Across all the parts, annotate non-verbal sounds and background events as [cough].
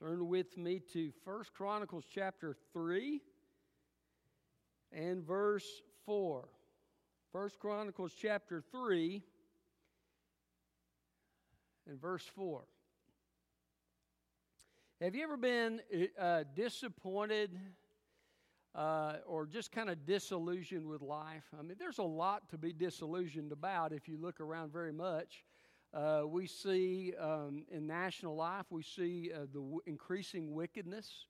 Turn with me to First Chronicles chapter 3 and verse 4. First Chronicles chapter 3 and verse 4. Have you ever been uh, disappointed uh, or just kind of disillusioned with life? I mean, there's a lot to be disillusioned about if you look around very much. Uh, we see um, in national life, we see uh, the w- increasing wickedness.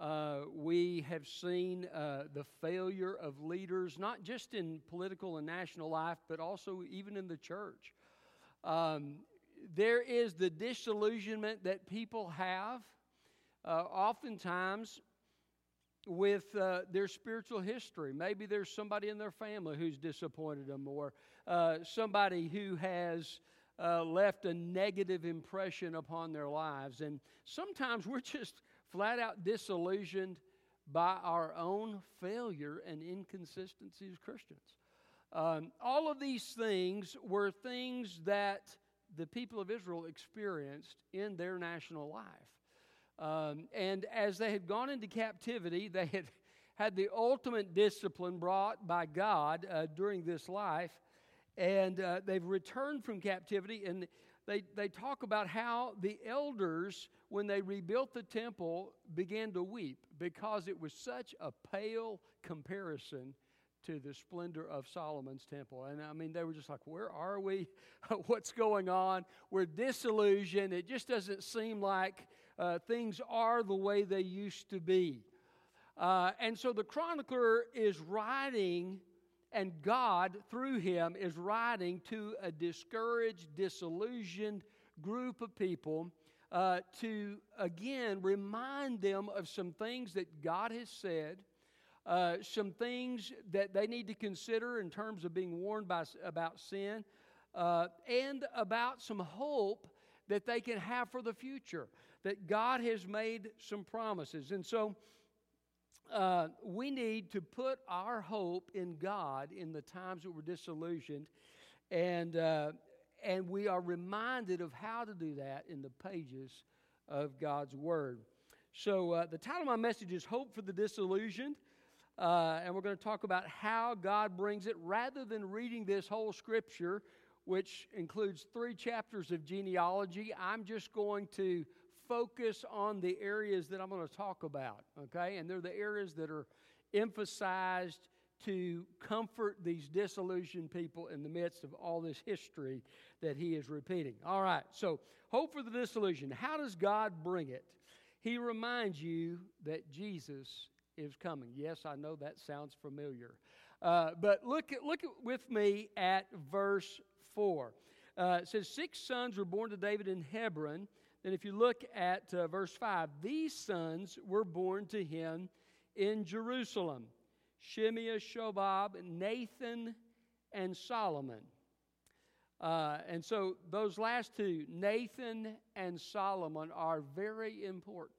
Uh, we have seen uh, the failure of leaders, not just in political and national life, but also even in the church. Um, there is the disillusionment that people have, uh, oftentimes with uh, their spiritual history. Maybe there's somebody in their family who's disappointed them, or uh, somebody who has uh, left a negative impression upon their lives. And sometimes we're just flat out disillusioned by our own failure and inconsistency as Christians. Um, all of these things were things that the people of Israel experienced in their national life. Um, and as they had gone into captivity, [laughs] they had had the ultimate discipline brought by God uh, during this life and uh, they've returned from captivity and they, they talk about how the elders when they rebuilt the temple began to weep because it was such a pale comparison to the splendor of Solomon's temple. And I mean, they were just like, Where are we? [laughs] What's going on? We're disillusioned. It just doesn't seem like uh, things are the way they used to be. Uh, and so the chronicler is writing and God, through him, is writing to a discouraged, disillusioned group of people uh, to, again, remind them of some things that God has said, uh, some things that they need to consider in terms of being warned by, about sin, uh, and about some hope that they can have for the future, that God has made some promises. And so, uh, we need to put our hope in God in the times that we're disillusioned, and uh, and we are reminded of how to do that in the pages of God's Word. So uh, the title of my message is "Hope for the Disillusioned," uh, and we're going to talk about how God brings it, rather than reading this whole Scripture, which includes three chapters of genealogy. I'm just going to focus on the areas that I'm going to talk about, okay? And they're the areas that are emphasized to comfort these disillusioned people in the midst of all this history that he is repeating. All right, so hope for the disillusioned. How does God bring it? He reminds you that Jesus is coming. Yes, I know that sounds familiar. Uh, but look, at, look at, with me at verse 4. Uh, it says, Six sons were born to David in Hebron then, if you look at uh, verse 5, these sons were born to him in Jerusalem Shimea, Shobab, Nathan, and Solomon. Uh, and so, those last two, Nathan and Solomon, are very important.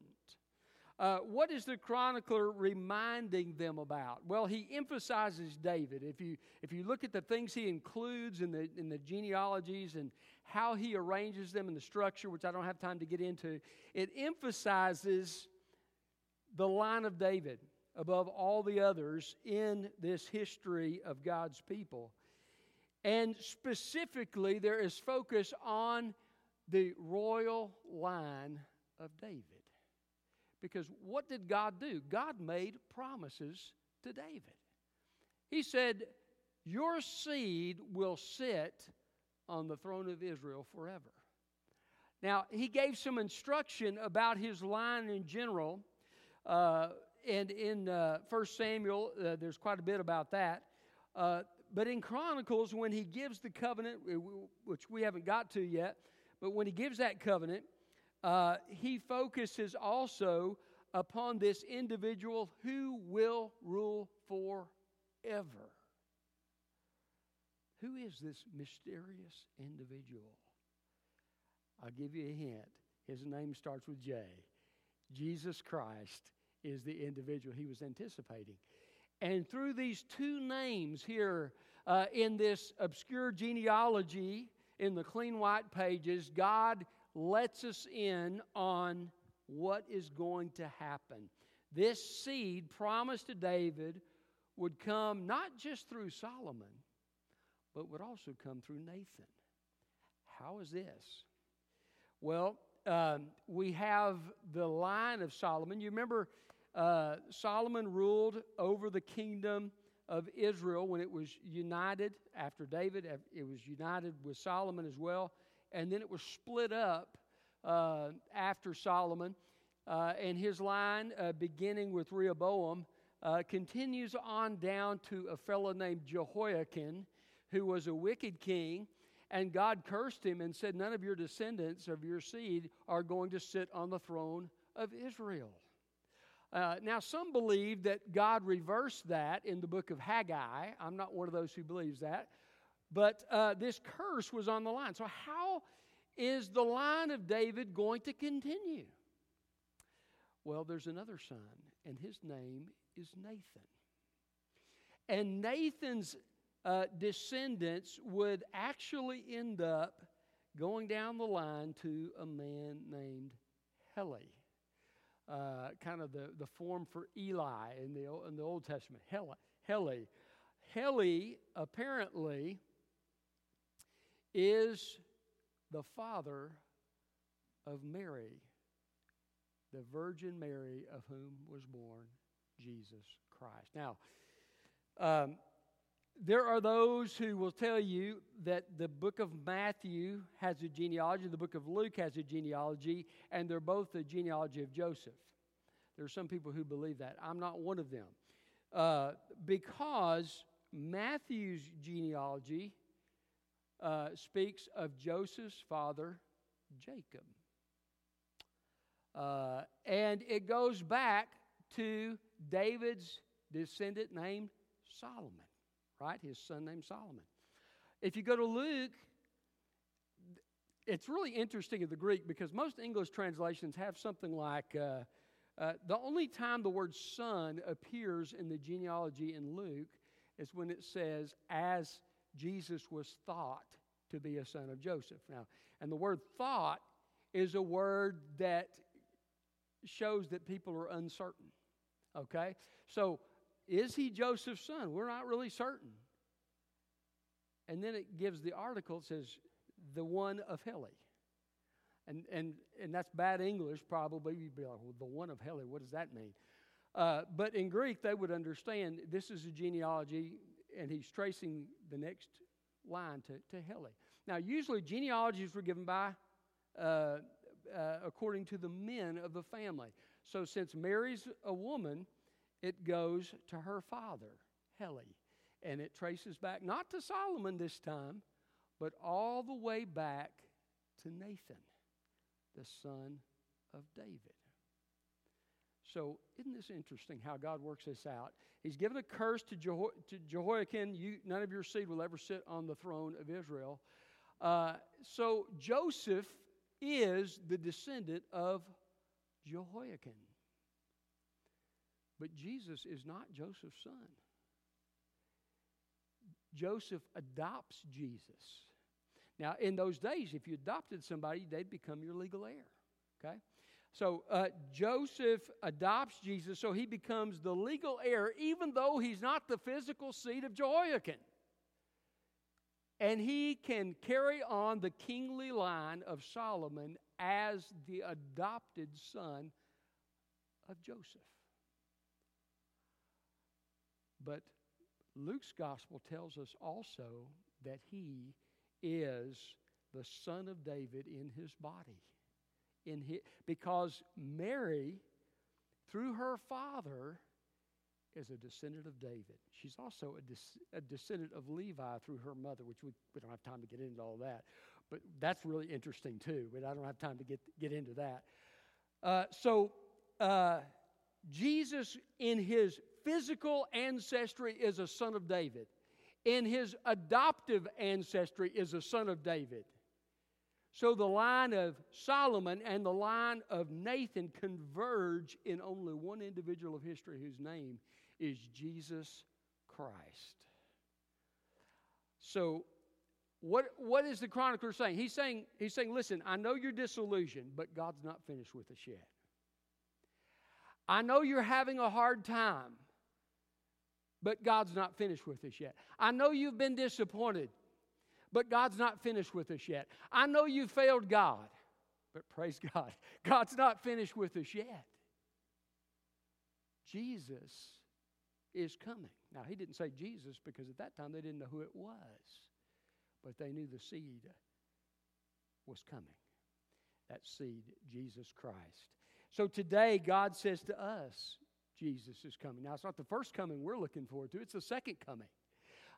Uh, what is the chronicler reminding them about? Well, he emphasizes David. If you, if you look at the things he includes in the, in the genealogies and how he arranges them in the structure, which I don't have time to get into, it emphasizes the line of David above all the others in this history of God's people. And specifically, there is focus on the royal line of David. Because what did God do? God made promises to David. He said, Your seed will sit on the throne of Israel forever. Now, he gave some instruction about his line in general. Uh, and in uh, 1 Samuel, uh, there's quite a bit about that. Uh, but in Chronicles, when he gives the covenant, which we haven't got to yet, but when he gives that covenant, uh, he focuses also upon this individual who will rule forever. Who is this mysterious individual? I'll give you a hint. His name starts with J. Jesus Christ is the individual he was anticipating. And through these two names here uh, in this obscure genealogy in the clean white pages, God lets us in on what is going to happen. This seed promised to David would come not just through Solomon, but would also come through Nathan. How is this? Well, um, we have the line of Solomon. You remember uh, Solomon ruled over the kingdom of Israel when it was united after David. It was united with Solomon as well. And then it was split up uh, after Solomon. Uh, and his line, uh, beginning with Rehoboam, uh, continues on down to a fellow named Jehoiakim, who was a wicked king. And God cursed him and said, None of your descendants of your seed are going to sit on the throne of Israel. Uh, now, some believe that God reversed that in the book of Haggai. I'm not one of those who believes that. But uh, this curse was on the line. So, how is the line of David going to continue? Well, there's another son, and his name is Nathan. And Nathan's uh, descendants would actually end up going down the line to a man named Heli. Uh, kind of the, the form for Eli in the, in the Old Testament. Heli. Heli. Heli apparently is the father of Mary, the Virgin Mary of whom was born Jesus Christ. Now, um, there are those who will tell you that the book of Matthew has a genealogy, the book of Luke has a genealogy, and they're both the genealogy of Joseph. There are some people who believe that. I'm not one of them. Uh, because Matthew's genealogy uh, speaks of Joseph's father, Jacob. Uh, and it goes back to David's descendant named Solomon, right? His son named Solomon. If you go to Luke, it's really interesting in the Greek because most English translations have something like uh, uh, the only time the word son appears in the genealogy in Luke is when it says, as Jesus was thought to be a son of Joseph. Now, and the word thought is a word that shows that people are uncertain. Okay? So, is he Joseph's son? We're not really certain. And then it gives the article, it says, the one of Heli. And, and, and that's bad English, probably. You'd be like, well, the one of Heli, what does that mean? Uh, but in Greek, they would understand this is a genealogy, and he's tracing the next line to, to Heli. Now, usually genealogies were given by, uh, uh, according to the men of the family. So, since Mary's a woman, it goes to her father, Heli. And it traces back, not to Solomon this time, but all the way back to Nathan the son of David. So, isn't this interesting how God works this out? He's given a curse to, Jeho- to Jehoiakim you, none of your seed will ever sit on the throne of Israel. Uh, so, Joseph is the descendant of Jehoiakim. But Jesus is not Joseph's son. Joseph adopts Jesus. Now, in those days, if you adopted somebody, they'd become your legal heir. Okay? So uh, Joseph adopts Jesus, so he becomes the legal heir, even though he's not the physical seed of Jehoiakim. And he can carry on the kingly line of Solomon as the adopted son of Joseph. But Luke's gospel tells us also that he is the son of David in his body. In his, because Mary, through her father, is a descendant of David. She's also a, des- a, descendant of Levi through her mother, which we, we don't have time to get into all that. But that's really interesting too, but I don't have time to get, get into that. Uh, so, uh, Jesus, in his physical ancestry, is a son of David in his adoptive ancestry is a son of David. So the line of Solomon and the line of Nathan converge in only one individual of history whose name is Jesus Christ. So what, what is the chronicler saying? He's saying, he's saying, listen, I know you're disillusioned, but God's not finished with us yet. I know you're having a hard time, but God's not finished with us yet. I know you've been disappointed, but God's not finished with us yet. I know you failed God, but praise [laughs] God, God's not finished with us yet. Jesus is coming. Now, he didn't say Jesus because at that time they didn't know who it was, but they knew the seed was coming. That seed, Jesus Christ. So today, God says to us, Jesus is coming. Now, it's not the first coming we're looking forward to, it's the second coming.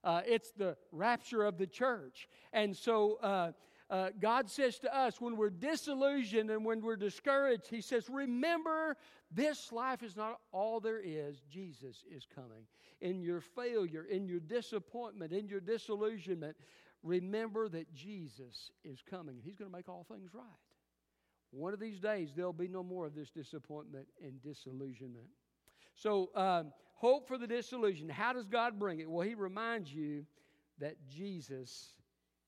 Uh, it's the rapture of the church. And so, uh, uh, God says to us when we're disillusioned and when we're discouraged, He says, Remember, this life is not all there is. Jesus is coming. In your failure, in your disappointment, in your disillusionment, remember that Jesus is coming. He's going to make all things right. One of these days, there'll be no more of this disappointment and disillusionment. So, um, hope for the disillusioned. How does God bring it? Well, He reminds you that Jesus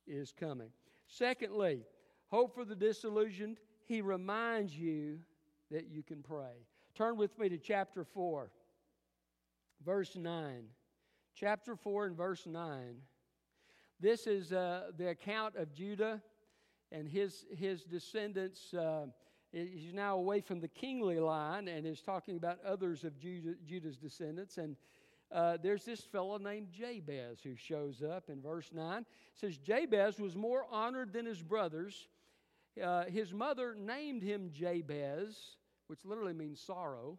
is coming. Secondly, hope for the disillusioned. He reminds you that you can pray. Turn with me to chapter 4, verse 9. Chapter 4 and verse 9. This is uh, the account of Judah and his, his descendants. Uh, he's now away from the kingly line and is talking about others of Judah's descendants. And uh, there's this fellow named Jabez who shows up in verse 9. It says, Jabez was more honored than his brothers. Uh, his mother named him Jabez, which literally means sorrow,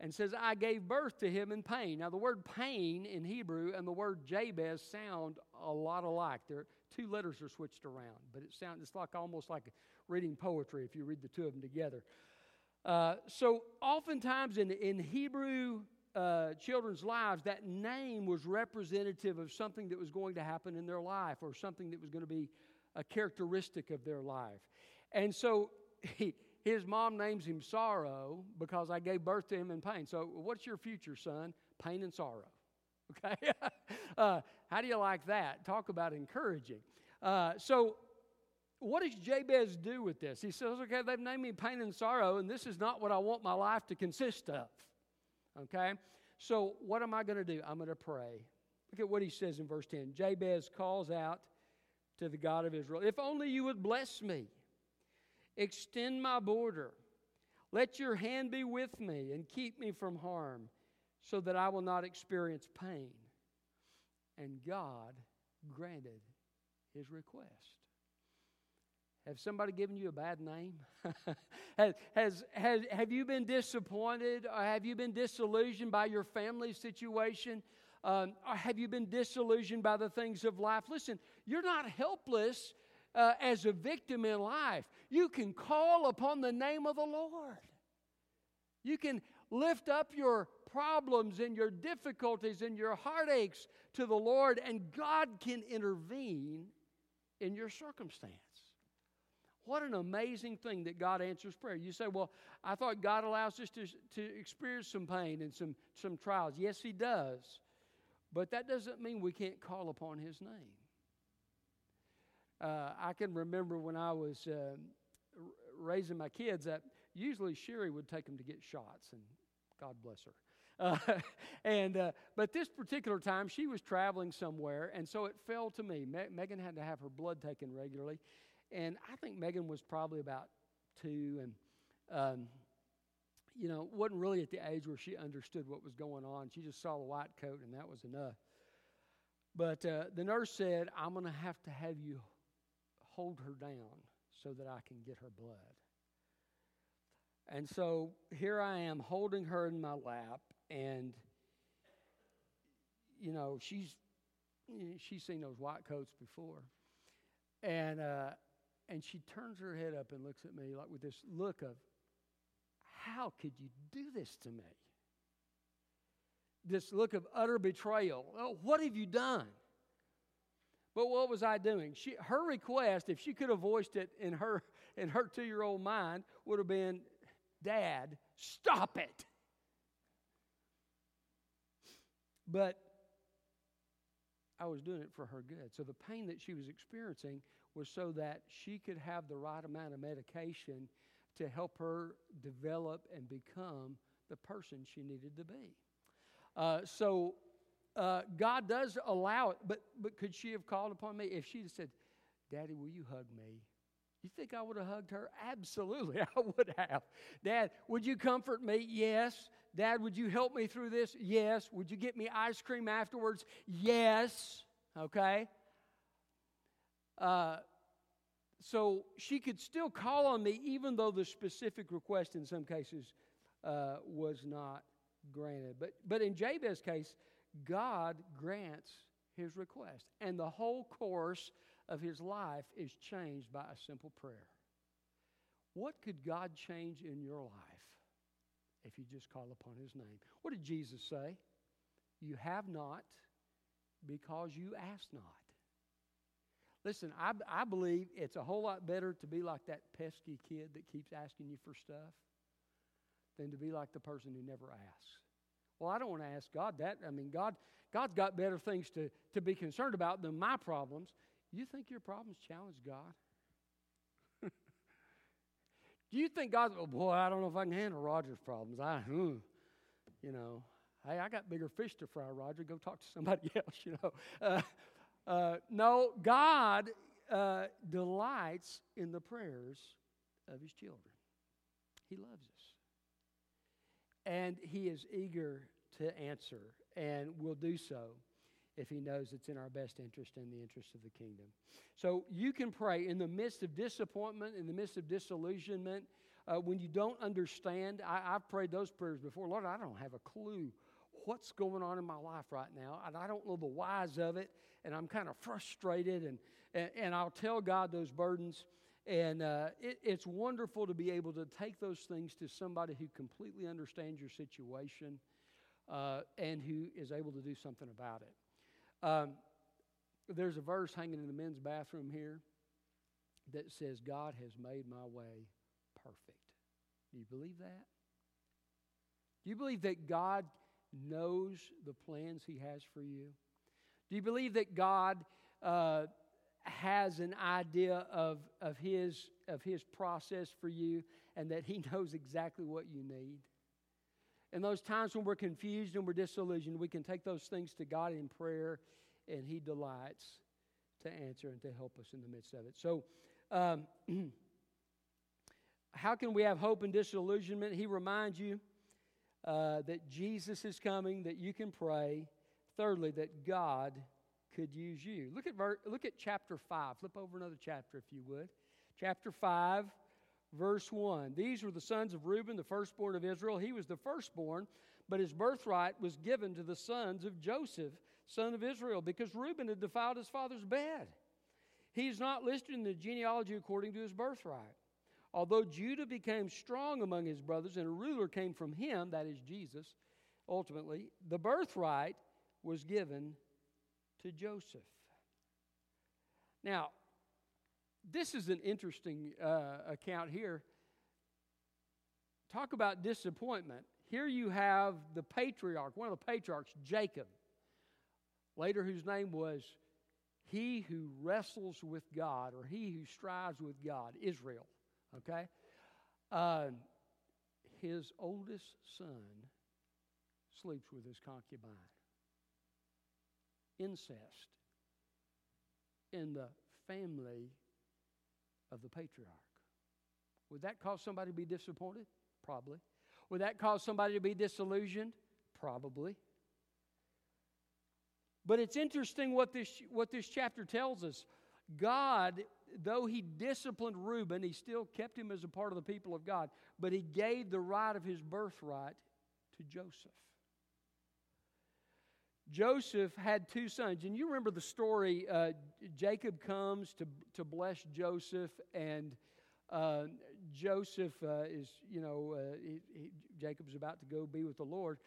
and says, I gave birth to him in pain. Now, the word pain in Hebrew and the word Jabez sound a lot alike. They're, two letters are switched around, but it sounds it's like almost like reading poetry if you read the two of them together. Uh, so, oftentimes in, in Hebrew uh, children's lives, that name was representative of something that was going to happen in their life or something that was going to be a characteristic of their life. And so [laughs] his mom names him Sorrow because I gave birth to him in pain. So, what's your future, son? Pain and sorrow. [laughs] Okay? uh, how do you like that? Talk about encouraging. Uh, so, what does Jabez do with this? He says, okay, they've named me pain and sorrow, and this is not what I want my life to consist of. Okay? So, what am I going to do? I'm going to pray. Look at what he says in verse 10. Jabez calls out to the God of Israel If only you would bless me, extend my border, let your hand be with me, and keep me from harm, so that I will not experience pain. And God granted his request. Have somebody given you a bad name? [laughs] has, has, has, have you been disappointed? Or have you been disillusioned by your family situation? Um, or have you been disillusioned by the things of life? Listen, you're not helpless uh, as a victim in life. You can call upon the name of the Lord. You can lift up your problems and your difficulties and your heartaches to the Lord, and God can intervene in your circumstance. What an amazing thing that God answers prayer. You say, Well, I thought God allows us to, to experience some pain and some, some trials. Yes, He does. But that doesn't mean we can't call upon His name. Uh, I can remember when I was uh, raising my kids, that usually Sherry would take them to get shots, and God bless her. [laughs] Uh, and uh, but this particular time she was traveling somewhere, and so it fell to me. Me- Megan had to have her blood taken regularly, and I think Megan was probably about two, and um, you know, wasn't really at the age where she understood what was going on. She just saw the white coat, and that was enough. But uh, the nurse said, "I'm going to have to have you hold her down so that I can get her blood." And so here I am holding her in my lap, and you know she's she's seen those white coats before, and uh, and she turns her head up and looks at me like with this look of, How could you do this to me? This look of utter betrayal. Oh, what have you done? But what was I doing? She, her request, if she could have voiced it in her [laughs] in her two year old mind, would have been, "Dad, stop it." But I was doing it for her good. So the pain that she was experiencing was so that she could have the right amount of medication to help her develop and become the person she needed to be. Uh, so uh, God does allow it, but, but could she have called upon me? If she'd have said, Daddy, will you hug me? You think I would have hugged her? Absolutely, [laughs] I would have. Dad, would you comfort me? Yes. Dad, would you help me through this? Yes. Would you get me ice cream afterwards? Yes. Okay. Uh, so she could still call on me, even though the specific request in some cases uh, was not granted. But, but in Jabez's case, God grants his request. And the whole course of his life is changed by a simple prayer. What could God change in your life if you just call upon his name? What did Jesus say? You have not because you ask not. Listen, I, I believe it's a whole lot better to be like that pesky kid that keeps asking you for stuff than to be like the person who never asks. Well, I don't want to ask God that. I mean, God, God's got better things to, to be concerned about than my problems. You think your problems challenge God? Do [laughs] you think God, oh boy, I don't know if I can handle Roger's problems. I, hmm, you know, hey, I got bigger fish to fry, Roger. Go talk to somebody [laughs] else, you know. Uh, uh, no, God uh, delights in the prayers of his children. He loves us. And he is eager to answer and will do so if he knows it's in our best interest and the interest of the kingdom. So you can pray in the midst of disappointment, in the midst of disillusionment, uh, when you don't understand. I, have prayed those prayers before. Lord, I don't have a clue what's going on in my life right now, and I don't know the whys of it, and I'm kind of frustrated, and, and, and I'll tell God those burdens. And uh, it, it's wonderful to be able to take those things to somebody who completely understands your situation uh, and who is able to do something about it. Um, there's a verse hanging in the men's bathroom here that says, God has made my way perfect. Do you believe that? Do you believe that God knows the plans He has for you? Do you believe that God uh, has an idea of, of, his, of His process for you and that He [laughs] knows exactly what you need? In those times when we're confused and we're disillusioned, we can take those things to God in prayer, and He delights to answer and to help us in the midst of it. So, um, [clears throat] how can we have hope in disillusionment? He reminds you uh, that Jesus is coming, that you can pray. Thirdly, that God could use you. Look at, ver- look at chapter 5. Flip over another chapter if you would. Chapter 5 verse 1. These were the sons of Reuben, the firstborn of Israel. He was the firstborn, but his birthright was given to the sons of Joseph, son of Israel, because Reuben had defiled his father's bed. He's not listed in the genealogy according to his birthright. Although Judah became strong among his brothers and a ruler came from him, that is Jesus, ultimately, the birthright was given to Joseph. Now, this is an interesting uh, account here. Talk about disappointment. Here you have the patriarch, one of the patriarchs, Jacob, later whose name was He who wrestles with God or He who strives with God, Israel. Okay? Uh, his oldest son sleeps with his concubine. Incest in the family of the patriarch. Would that cause somebody to be disappointed? Probably. Would that cause somebody to be disillusioned? Probably. But it's interesting what this, what this chapter tells us. God, though He disciplined Reuben, He still kept him as a part of the people of God, but He gave the right of his birthright to Joseph. Joseph had two sons. And you remember the story uh, Jacob comes to, to bless Joseph, and uh, Joseph uh, is, you know, uh, he, he, Jacob's about to go be with the Lord.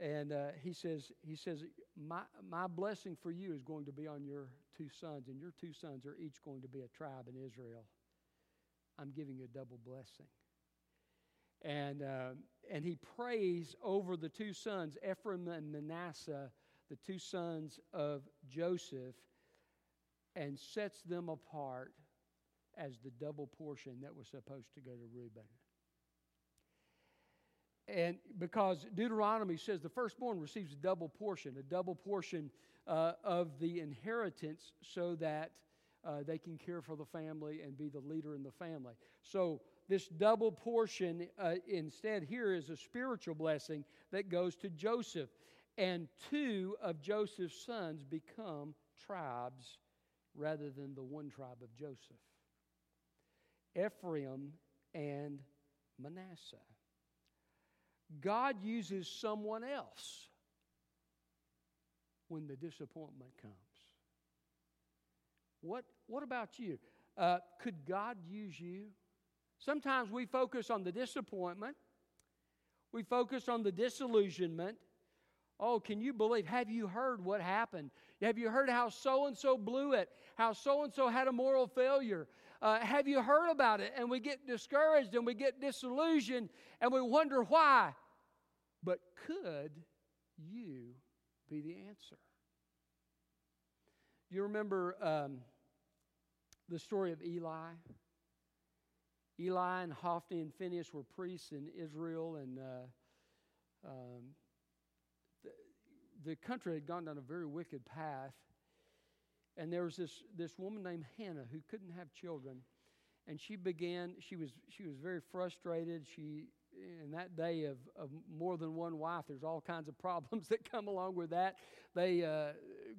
And uh, he says, he says, my, my blessing for you is going to be on your two sons, and your two sons are each going to be a tribe in Israel. I'm giving you a double blessing. And, uh, and he prays over the two sons, Ephraim and Manasseh, the two sons of Joseph, and sets them apart as the double portion that was supposed to go to Reuben. and because Deuteronomy says the firstborn receives a double portion, a double portion uh, of the inheritance so that uh, they can care for the family and be the leader in the family. So, this double portion uh, instead here is a spiritual blessing that goes to Joseph. And two of Joseph's sons become tribes rather than the one tribe of Joseph Ephraim and Manasseh. God uses someone else when the disappointment comes. What, what about you? Uh, could God use you? Sometimes we focus on the disappointment, we focus on the disillusionment. Oh, can you believe? Have you heard what happened? Have you heard how so and so blew it? How so and so had a moral failure? Uh, have you heard about it? And we get discouraged and we get disillusioned and we wonder why. But could you be the answer? You remember um, the story of Eli? Eli and Hophni and Phinehas were priests in Israel, and uh, um, the country had gone down a very wicked path. And there was this, this woman named Hannah who couldn't have children. And she began, she was, she was very frustrated. She, in that day of, of more than one wife, there's all kinds of [laughs] problems that come along with that. They, uh,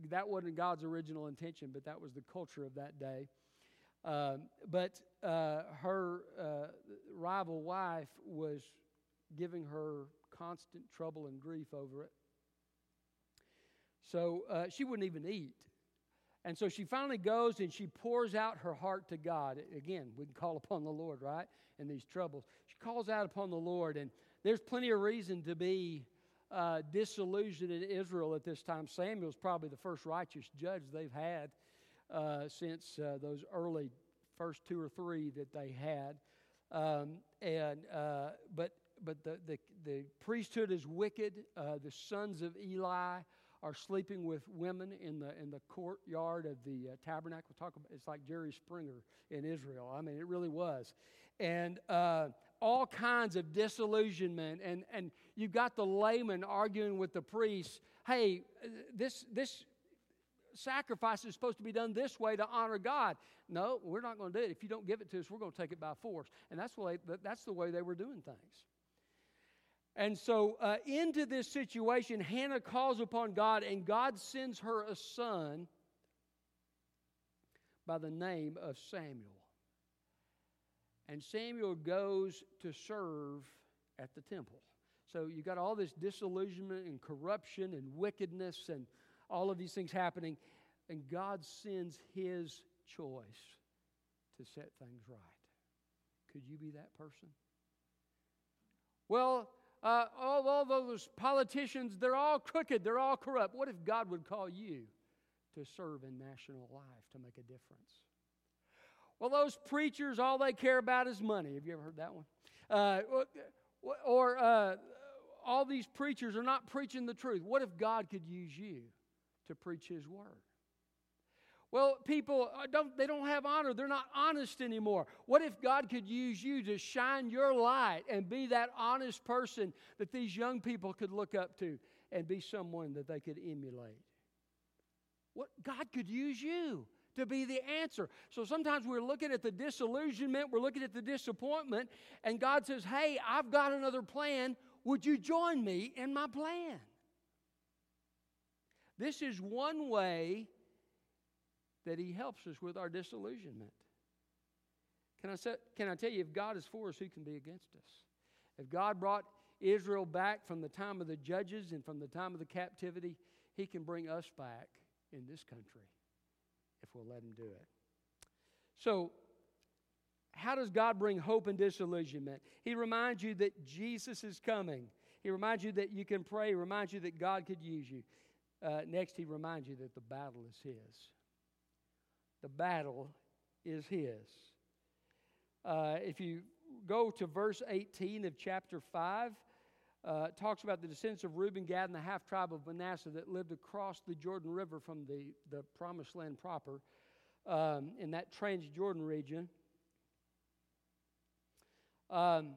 that wasn't God's original intention, but that was the culture of that day. Um, but uh, her uh, rival wife was giving her constant trouble and grief over it. So uh, she wouldn't even eat. And so she finally goes and she pours out her heart to God. Again, we can call upon the Lord, right? In these troubles. She calls out upon the Lord, and there's plenty of reason to be uh, disillusioned in Israel at this time. Samuel's probably the first righteous judge they've had uh, since uh, those early first two or three that they had. Um, and uh, but but the, the, the priesthood is wicked. Uh, the sons of Eli are sleeping with women in the in the courtyard of the uh, tabernacle. Talk about it's like Jerry Springer in Israel. I mean, it really was, and uh, all kinds of disillusionment. And and you've got the layman arguing with the priests. Hey, this this sacrifice is supposed to be done this way to honor God. No, we're not going to do it. If you don't give it to us, we're going to take it by force. And that's the way, that's the, way they were doing things. And so, uh, into this situation, Hannah calls upon God, and God sends her a son by the name of Samuel. And Samuel goes to serve at the temple. So you've got all this disillusionment and corruption and wickedness and all of these things happening, and God sends His choice to set things right. Could you be that person? Well, uh, all, all those politicians, they're all crooked, they're all corrupt. What if God would call you to serve in national life to make a difference? Well, those preachers, all they care about is money. Have you ever heard that one? Uh, or uh, all these preachers are not preaching the truth. What if God could use you to preach His word? Well, people uh, don't they don't have honor. They're not honest anymore. What if God could use you to shine your light and be that honest person that these young people could look up to and be someone that they could emulate? What God could use you to be the answer. So sometimes we're looking at the disillusionment, we're looking at the disappointment, and God says, "Hey, I've got another plan. Would you join me in my plan?" This is one way that He helps us with our disillusionment. Can I, can I tell you, if God is for us, who can be against us? If God brought Israel back from the time of the judges and from the time of the captivity, He can bring us back in this country if we'll let Him do it. So, how does God bring hope and disillusionment? He reminds you that Jesus is coming. He reminds you that you can pray. He reminds you that God could use you. Uh, next, He reminds you that the battle is His. The battle is his. Uh, if you go to verse 18 of chapter 5, uh, talks about the descendants of Reuben, Gad, and the half tribe of Manasseh that lived across the Jordan River from the, the promised land proper um, in that Transjordan region. Um,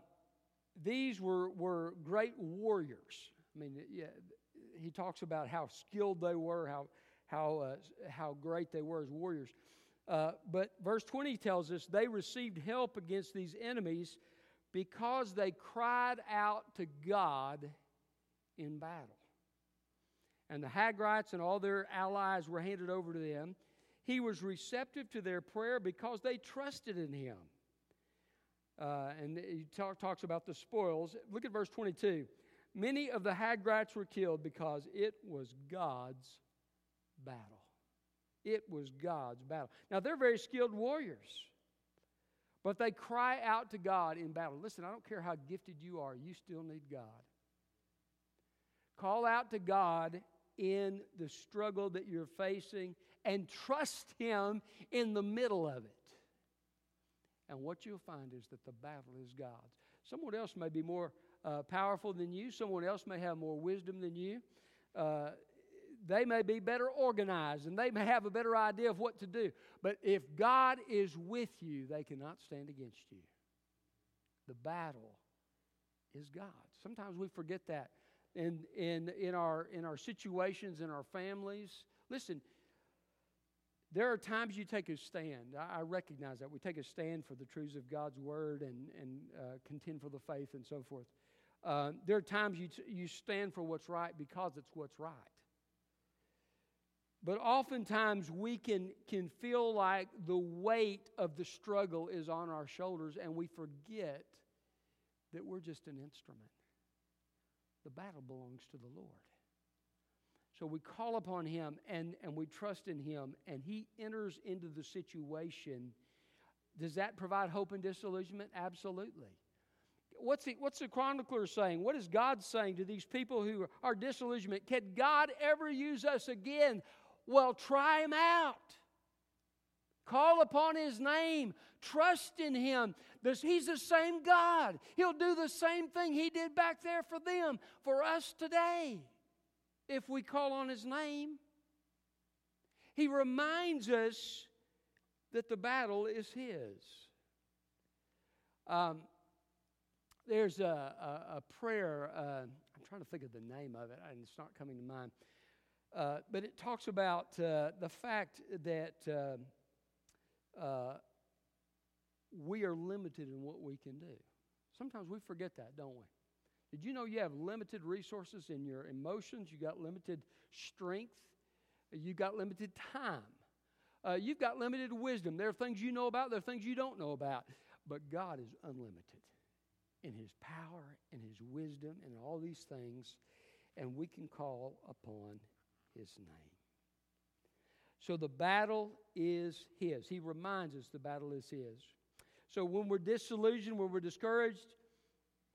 these were, were great warriors. I mean, yeah, he talks about how skilled they were, how, how, uh, how great they were as warriors. Uh, but verse 20 tells us they received help against these enemies because they cried out to God in battle. And the Hagrites and all their allies were handed over to them. He was receptive to their prayer because they trusted in him. Uh, and he talk, talks about the spoils. Look at verse 22. Many of the Hagrites were killed because it was God's battle. It was God's battle. Now, they're very skilled warriors, but they cry out to God in battle. Listen, I don't care how gifted you are, you still need God. Call out to God in the struggle that you're facing and trust Him in the middle of it. And what you'll find is that the battle is God's. Someone else may be more uh, powerful than you, someone else may have more wisdom than you. Uh, they may be better organized and they may have a better idea of what to do. But if God is with you, they cannot stand against you. The battle is God. Sometimes we forget that in, in, in, our, in our situations, in our families. Listen, there are times you take a stand. I, I recognize that. We take a stand for the truths of God's word and, and uh, contend for the faith and so forth. Uh, there are times you, t- you stand for what's right because it's what's right. But oftentimes we can, can feel like the weight of the struggle is on our shoulders and we forget that we're just an instrument. The battle belongs to the Lord. So we call upon Him and, and we trust in Him, and He enters into the situation. Does that provide hope and disillusionment? Absolutely. What's the, what's the chronicler saying? What is God saying to these people who are disillusionment? Can God ever use us again? Well, try him out. Call upon his name. Trust in him. He's the same God. He'll do the same thing he did back there for them, for us today, if we call on his name. He reminds us that the battle is his. Um, there's a, a, a prayer, uh, I'm trying to think of the name of it, and it's not coming to mind. Uh, but it talks about uh, the fact that uh, uh, we are limited in what we can do. Sometimes we forget that, don't we? Did you know you have limited resources in your emotions? You got limited strength. You got limited time. Uh, you've got limited wisdom. There are things you know about, there are things you don't know about. But God is unlimited in His power, in His wisdom, and all these things. And we can call upon his name. So the battle is his. He reminds us the battle is his. So when we're disillusioned, when we're discouraged,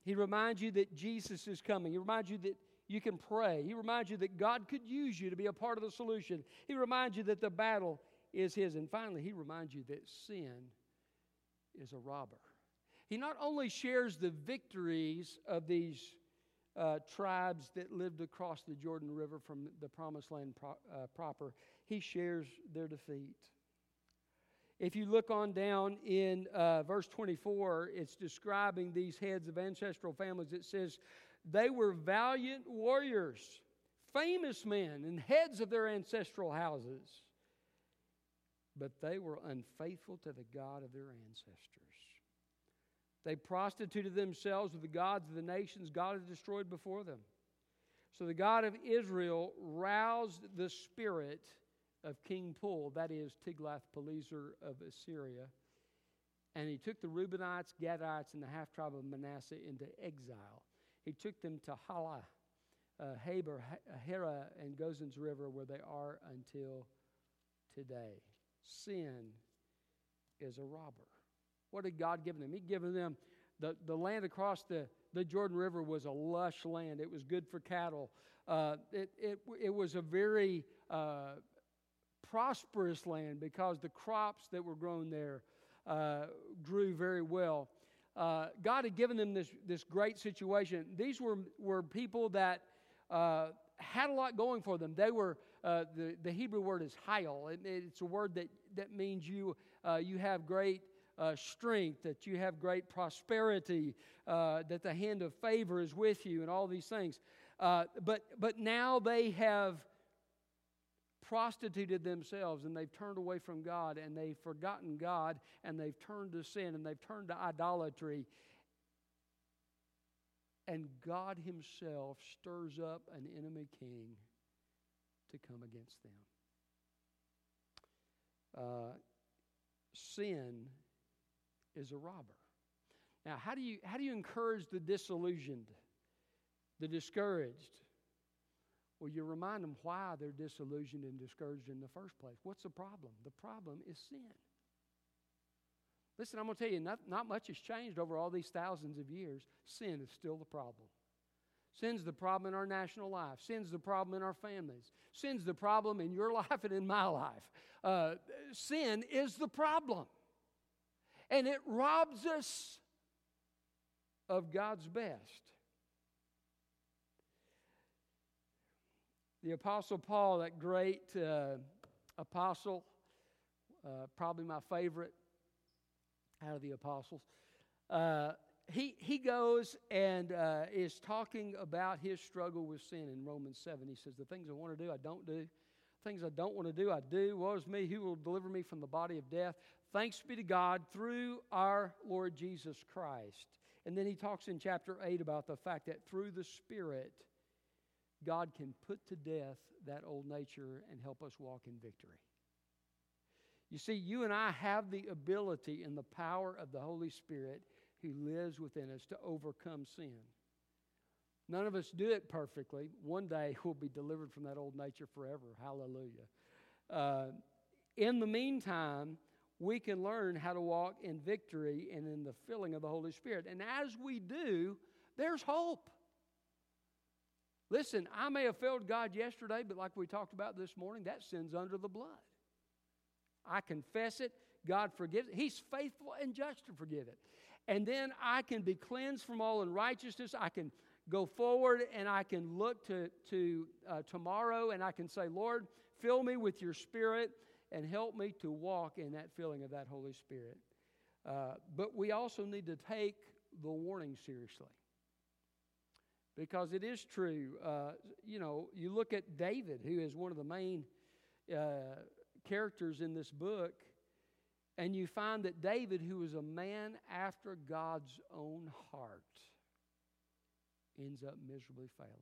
he reminds you that Jesus is coming. He reminds you that you can pray. He reminds you that God could use you to be a part of the solution. He reminds you that the battle is his. And finally, he reminds you that sin is a robber. He not only shares the victories of these uh, tribes that lived across the Jordan River from the promised land pro- uh, proper, he shares their defeat. If you look on down in uh, verse 24, it's describing these heads of ancestral families. It says, They were valiant warriors, famous men, and heads of their ancestral houses, but they were unfaithful to the God of their ancestors. They prostituted themselves with the gods of the nations God had destroyed before them. So the God of Israel roused the spirit of King Pul, that is Tiglath-Pileser of Assyria, and he took the Reubenites, Gadites, and the half tribe of Manasseh into exile. He took them to Halah, uh, Habor, Hara, and Gozan's River, where they are until today. Sin is a robber. What had God given them? He'd given them the, the land across the, the Jordan River was a lush land. It was good for cattle. Uh, it, it, it was a very uh, prosperous land because the crops that were grown there uh, grew very well. Uh, God had given them this, this great situation. These were, were people that uh, had a lot going for them. They were, uh, the, the Hebrew word is hayil. It, it's a word that, that means you, you have great uh, strength, that you have great prosperity, uh, that the hand of favor is with you, and all these things. Uh, but, but now they have prostituted themselves and they've turned away from God and they've forgotten God and they've turned to sin and they've turned to idolatry. And God Himself stirs up an enemy king to come against them. Uh, sin is a robber. Now, how do you how do you encourage the disillusioned, the discouraged? Well, you remind them why they're disillusioned and discouraged in the first place. What's the problem? The problem is sin. Listen, I'm going to tell you, not, not much has changed over all these thousands of years. Sin is still the problem. Sin's the problem in our national life. Sin's the problem in our families. Sin's the problem in your [laughs] life and in my life. Uh, sin is the problem. And it robs us of God's best. The Apostle Paul, that great uh, apostle, uh, probably my favorite out of the apostles, uh, he, he goes and uh, is talking about his struggle with sin in Romans 7. He says, The things I want to do, I don't do. Things I don't want to do, I do. Woe is me, who will deliver me from the body of death? Thanks be to God through our Lord Jesus Christ. And then he talks in chapter 8 about the fact that through the Spirit, God can put to death that old nature and help us walk in victory. You see, you and I have the ability and the power of the Holy Spirit who lives within us to overcome sin. None of us do it perfectly. One day [laughs] we'll be delivered from that old nature forever. Hallelujah. Uh, in the meantime, we can learn how to walk in victory and in the filling of the Holy Spirit. And as we do, there's hope. Listen, I may have failed God yesterday, but like we talked about this morning, that sin's under the blood. I confess it. God forgives it. He's faithful and just to forgive it. And then I can be cleansed from all unrighteousness. I can go forward and I can look to, to uh, tomorrow and I can say, Lord, fill me with your spirit and help me to walk in that filling of that Holy Spirit. Uh, but we also need to take the warning seriously. Because it is true. Uh, you know, you look at David, who is one of the main uh, characters in this book, and you find that David, who is a man after God's own heart, ends up miserably failing.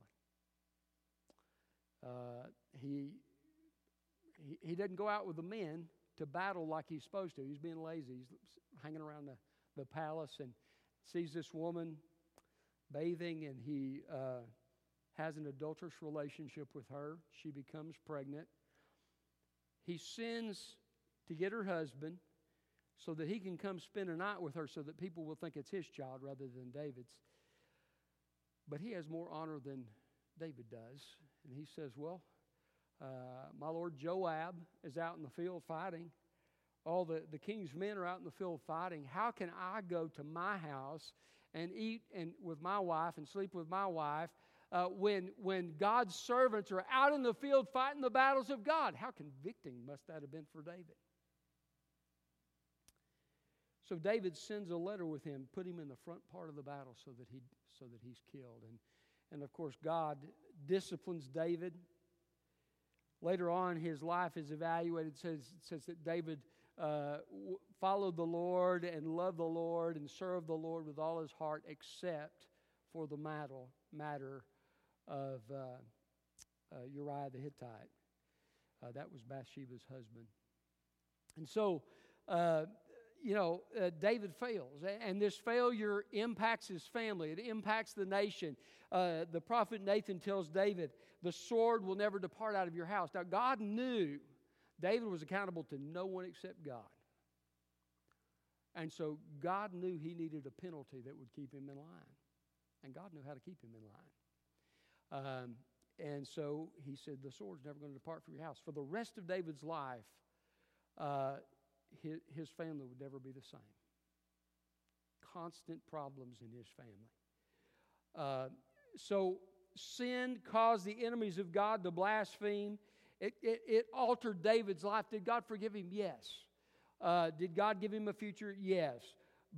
Uh, he, he, he doesn't go out with the men to battle like he's supposed to. He's being lazy. He's hanging around the, the palace and sees this woman bathing, and he uh, has an adulterous relationship with her. She becomes pregnant. He sins to get her husband so that he can come spend a night with her so that people will think it's his child rather than David's. But he has more honor than David does. And he says, Well, uh, my lord Joab is out in the field fighting. All the, the king's men are out in the field fighting. How can I go to my house and eat and with my wife and sleep with my wife uh, when, when God's servants are out in the field fighting the battles of God? How convicting must that have been for David? So David sends a letter with him, put him in the front part of the battle so that, he, so that he's killed. And, and of course, God disciplines David. Later on, his life is evaluated, says, says that David uh, followed the Lord and loved the Lord and served the Lord with all his heart, except for the matter, matter of uh, uh, Uriah the Hittite. Uh, that was Bathsheba's husband. And so, uh, you know, uh, David fails, and this failure impacts his family, it impacts the nation. Uh, the prophet Nathan tells David, The sword will never depart out of your house. Now, God knew David was accountable to no one except God. And so God knew he needed a penalty that would keep him in line. And God knew how to keep him in line. Um, and so he said, The sword's never going to depart from your house. For the rest of David's life, uh, his, his family would never be the same. Constant problems in his family. Uh, so sin caused the enemies of God to blaspheme. It, it, it, altered David's life. Did God forgive him? Yes. Uh, did God give him a future? Yes.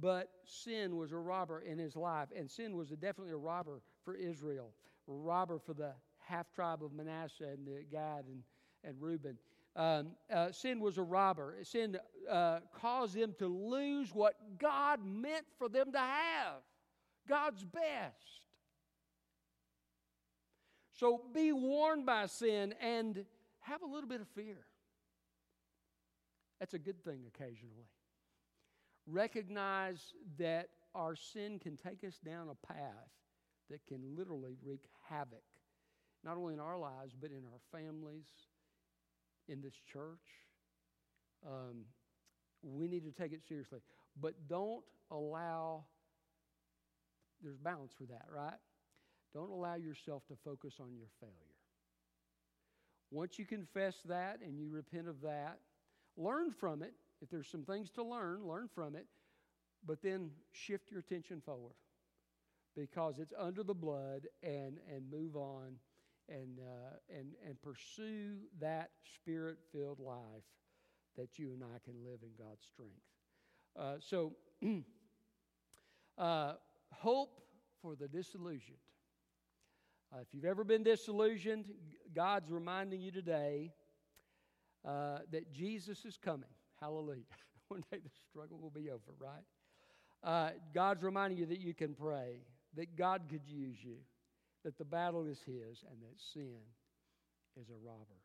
But sin was a robber in his life, and sin was a, definitely a robber for Israel, a robber for the half tribe of Manasseh and the Gad and, and Reuben. Um, uh, sin was a robber. Sin uh, caused them to lose what God meant for them to have God's best. So be warned by sin and have a little bit of fear. That's a good thing occasionally. Recognize that our sin can take us down a path that can literally wreak havoc, not only in our lives, but in our families, in this church. Um, we need to take it seriously. But don't allow, there's balance for that, right? Don't allow yourself to focus on your failure. Once you confess that and you repent of that, learn from it. If there's some things to learn, learn from it. But then shift your attention forward because it's under the blood and, and move on and, uh, and, and pursue that spirit filled life that you and I can live in God's strength. Uh, so, [clears throat] uh, hope for the disillusioned. Uh, if you've ever been disillusioned, God's reminding you today uh, that Jesus is coming. Hallelujah. [laughs] One day the struggle will be over, right? Uh, God's reminding you that you can pray, that God could use you, that the battle is His, and that sin is a robber.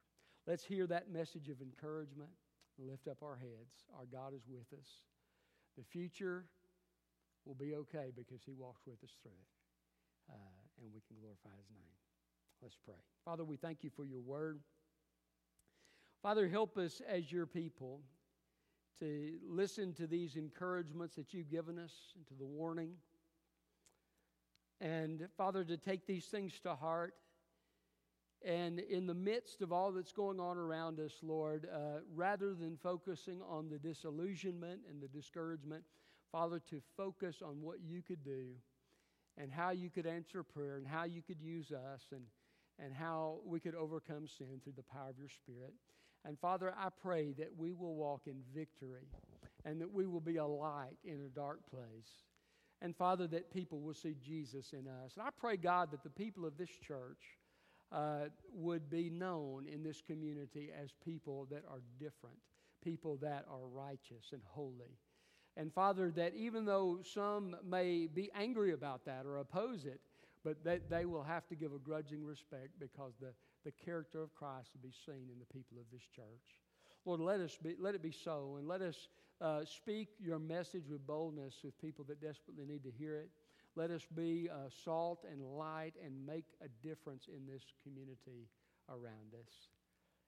Let's hear that message of encouragement lift up our heads. Our God is with us. The future will be okay because He walks with us through it, uh, and we can glorify His name. Let's pray. Father, we thank you for your word. Father, help us as your people to listen to these encouragements that you've given us and to the warning. And Father, to take these things to heart. And in the midst of all that's going on around us, Lord, uh, rather than focusing on the disillusionment and the discouragement, Father, to focus on what you could do and how you could answer prayer and how you could use us and, and how we could overcome sin through the power of your Spirit. And Father, I pray that we will walk in victory and that we will be a light in a dark place. And Father, that people will see Jesus in us. And I pray, God, that the people of this church uh, would be known in this community as people that are different, people that are righteous and holy. And Father, that even though some may be angry about that or oppose it, but that they will have to give a grudging respect because the, the character of Christ will be seen in the people of this church. Lord, let, us be, let it be so, and let us uh, speak your message with boldness with people that desperately need to hear it. Let us be uh, salt and light and make a difference in this community around us.